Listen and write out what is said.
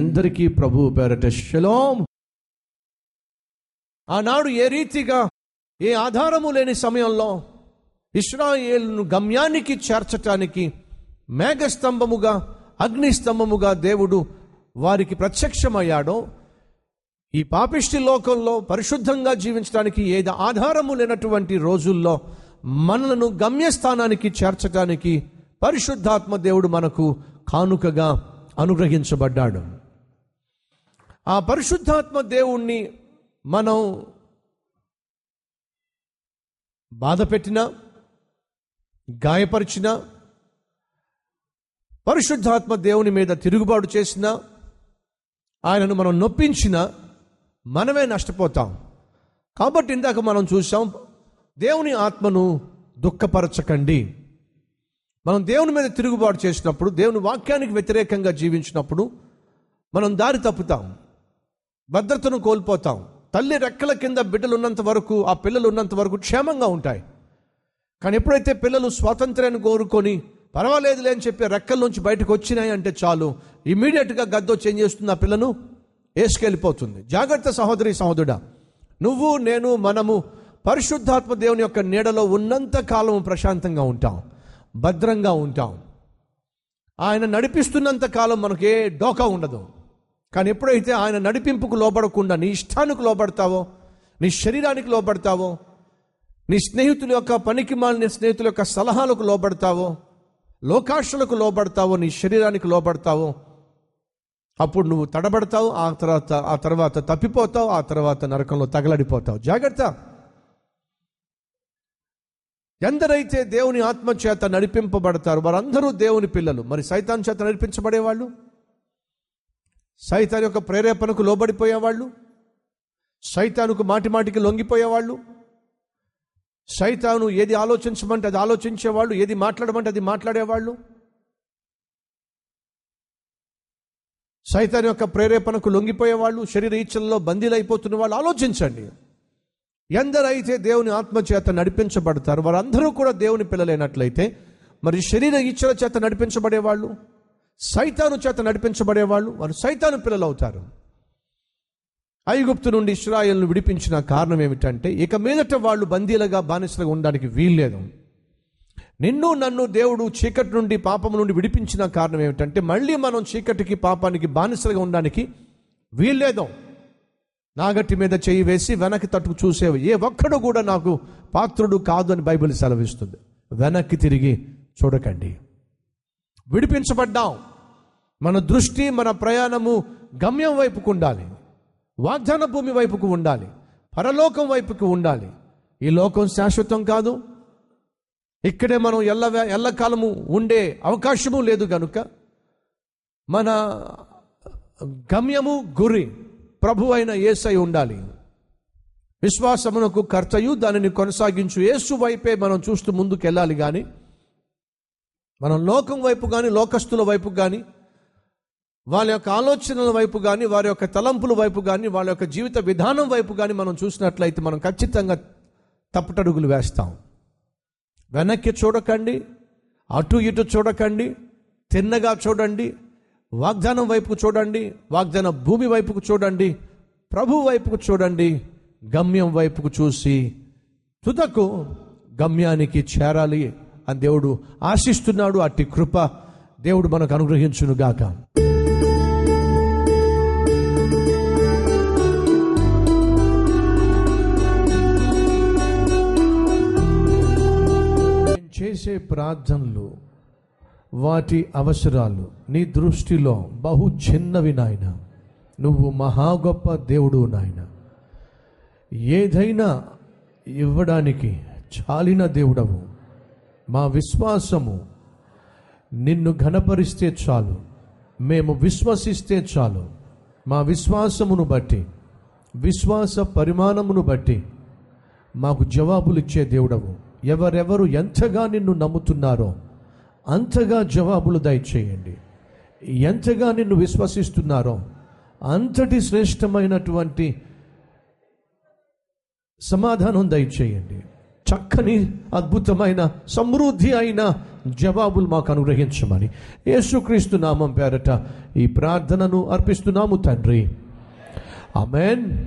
అందరికీ ప్రభు పేరట శలోం. ఆనాడు ఏ రీతిగా ఏ ఆధారము లేని సమయంలో ఇస్రాయేల్ను గమ్యానికి చేర్చటానికి మేఘస్తంభముగా అగ్నిస్తంభముగా దేవుడు వారికి ప్రత్యక్షమయ్యాడో ఈ పాపిష్టి లోకంలో పరిశుద్ధంగా జీవించడానికి ఏది ఆధారము లేనటువంటి రోజుల్లో మనలను గమ్యస్థానానికి చేర్చడానికి పరిశుద్ధాత్మ దేవుడు మనకు కానుకగా అనుగ్రహించబడ్డాడు. ఆ పరిశుద్ధాత్మ దేవుణ్ణి మనం బాధ పెట్టినా గాయపరిచినా పరిశుద్ధాత్మ దేవుని మీద తిరుగుబాటు చేసినా ఆయనను మనం నొప్పించినా మనమే నష్టపోతాం. కాబట్టి ఇందాక మనం చూసాం దేవుని ఆత్మను దుఃఖపరచకండి. మనం దేవుని మీద తిరుగుబాటు చేసినప్పుడు దేవుని వాక్యానికి వ్యతిరేకంగా జీవించినప్పుడు మనం దారి తప్పుతాం. భద్రతను కోల్పోతాం. తల్లి రెక్కల కింద బిడ్డలు ఉన్నంత వరకు ఆ పిల్లలు ఉన్నంత వరకు క్షేమంగా ఉంటాయి. కానీ ఎప్పుడైతే పిల్లలు స్వాతంత్ర్యాన్ని కోరుకొని పర్వాలేదులే అని చెప్పి రెక్కల నుంచి బయటకు వచ్చినాయి అంటే చాలు ఇమీడియట్గా గద్దొచ్చి ఏం చేస్తుంది ఆ పిల్లను వేసుకెళ్ళిపోతుంది జాగ్రత్త సహోదరి సహోదరుడా నువ్వు నేను మనము పరిశుద్ధాత్మ దేవుని యొక్క నీడలో ఉన్నంత కాలం ప్రశాంతంగా ఉంటాం. భద్రంగా ఉంటాం. ఆయన నడిపిస్తున్నంత కాలం మనకు ఏ డోకా ఉండదు. కానీ ఎప్పుడైతే ఆయన నడిపింపుకు లోబడకుండా నీ ఇష్టానికి లోబడతావో నీ శరీరానికి లోబడతావో నీ స్నేహితుల యొక్క పనికి మాలిన స్నేహితుల యొక్క సలహాలకు లోబడతావో లోకాశలకు లోబడతావో నీ శరీరానికి లోబడతావో అప్పుడు నువ్వు తడబడతావు ఆ తర్వాత ఆ తర్వాత తప్పిపోతావు ఆ తర్వాత నరకంలో తగలడిపోతావు. జాగ్రత్త. ఎందరైతే దేవుని ఆత్మ చేత నడిపింపబడతారు వారందరూ దేవుని పిల్లలు. మరి సైతాన్ చేత నడిపించబడేవాళ్ళు? సైతాన్ యొక్క ప్రేరేపణకు లోబడిపోయేవాళ్ళు సైతానుకు మాటి మాటికి లొంగిపోయేవాళ్ళు సైతాను ఏది ఆలోచించమంటే అది ఆలోచించేవాళ్ళు ఏది మాట్లాడమంటే అది మాట్లాడేవాళ్ళు. సైతాన్ యొక్క ప్రేరేపణకు లొంగిపోయేవాళ్ళు శరీర ఇచ్చల్లో బందీలైపోతున్న వాళ్ళు ఆలోచించండి. ఎందరైతే దేవుని ఆత్మ చేత నడిపించబడతారు వారందరూ కూడా దేవుని పిల్లలైనట్లయితే మరి శరీర ఇచ్చల చేత నడిపించబడేవాళ్ళు సైతాను చేత నడిపించబడేవాళ్ళు వారు సైతాను పిల్లలు అవుతారు ఐగుప్తు నుండి ఇస్రాయల్ను విడిపించిన కారణం ఏమిటంటే ఇక మీదట వాళ్ళు బందీలుగా బానిసలుగా ఉండడానికి వీల్లేదు. నిన్ను నన్ను దేవుడు చీకటి నుండి పాపం నుండి విడిపించిన కారణం ఏమిటంటే మళ్ళీ మనం చీకటికి పాపానికి బానిసలుగా ఉండడానికి వీల్లేదు. నాగట్టి మీద చేయి వేసి వెనక్కి తట్టుకు చూసేవి. ఏ ఒక్కడు కూడా నాకు పాత్రుడు కాదు అని బైబిల్ సెలవిస్తుంది. వెనక్కి తిరిగి చూడకండి. విడిపించబడ్డాం. మన దృష్టి మన ప్రయాణము గమ్యం వైపుకు ఉండాలి. వాగ్దాన భూమి వైపుకు ఉండాలి. పరలోకం వైపుకు ఉండాలి. ఈ లోకం శాశ్వతం కాదు. ఇక్కడే మనం ఎల్ల ఎల్లకాలము ఉండే అవకాశము లేదు కనుక మన గమ్యము గురి ప్రభు అయిన ఏసై ఉండాలి. విశ్వాసమునకు ఖర్చయు దానిని కొనసాగించు. ఏసు వైపే మనం చూస్తూ ముందుకు వెళ్ళాలి కానీ మనం లోకం వైపు కానీ లోకస్తుల వైపు కానీ వాళ్ళ యొక్క ఆలోచనల వైపు కానీ వారి యొక్క తలంపుల వైపు కానీ వాళ్ళ యొక్క జీవిత విధానం వైపు కానీ మనం చూసినట్లయితే మనం ఖచ్చితంగా తప్పుటడుగులు వేస్తాం. వెనక్కి చూడకండి అటు ఇటు చూడకండి తిన్నగా చూడండి వాగ్దానం వైపుకు చూడండి వాగ్దాన భూమి వైపుకు చూడండి ప్రభు వైపుకు చూడండి గమ్యం వైపుకు చూసి తుదకు గమ్యానికి చేరాలి అని దేవుడు ఆశిస్తున్నాడు. అట్టి కృప దేవుడు మనకు అనుగ్రహించునుగాక. చేసే ప్రార్థనలు వాటి అవసరాలు నీ దృష్టిలో బహు చిన్నవి నాయన. నువ్వు మహా గొప్ప దేవుడు నాయన. ఏదైనా ఇవ్వడానికి చాలిన దేవుడవు. మా విశ్వాసము నిన్ను ఘనపరిస్తే చాలు. మేము విశ్వసిస్తే చాలు. మా విశ్వాసమును బట్టి విశ్వాస పరిమాణమును బట్టి మాకు జవాబులు ఇచ్చే దేవుడవు. ఎవరెవరు ఎంతగా నిన్ను నమ్ముతున్నారో అంతగా జవాబులు దయచేయండి. ఎంతగా నిన్ను విశ్వసిస్తున్నారో అంతటి శ్రేష్టమైనటువంటి సమాధానం దయచేయండి. చక్కని అద్భుతమైన సమృద్ధి అయిన జవాబులు మాకు అనుగ్రహించమని యేసుక్రీస్తు నామం పేరట ఈ ప్రార్థనను అర్పిస్తున్నాము తండ్రి. అమెన్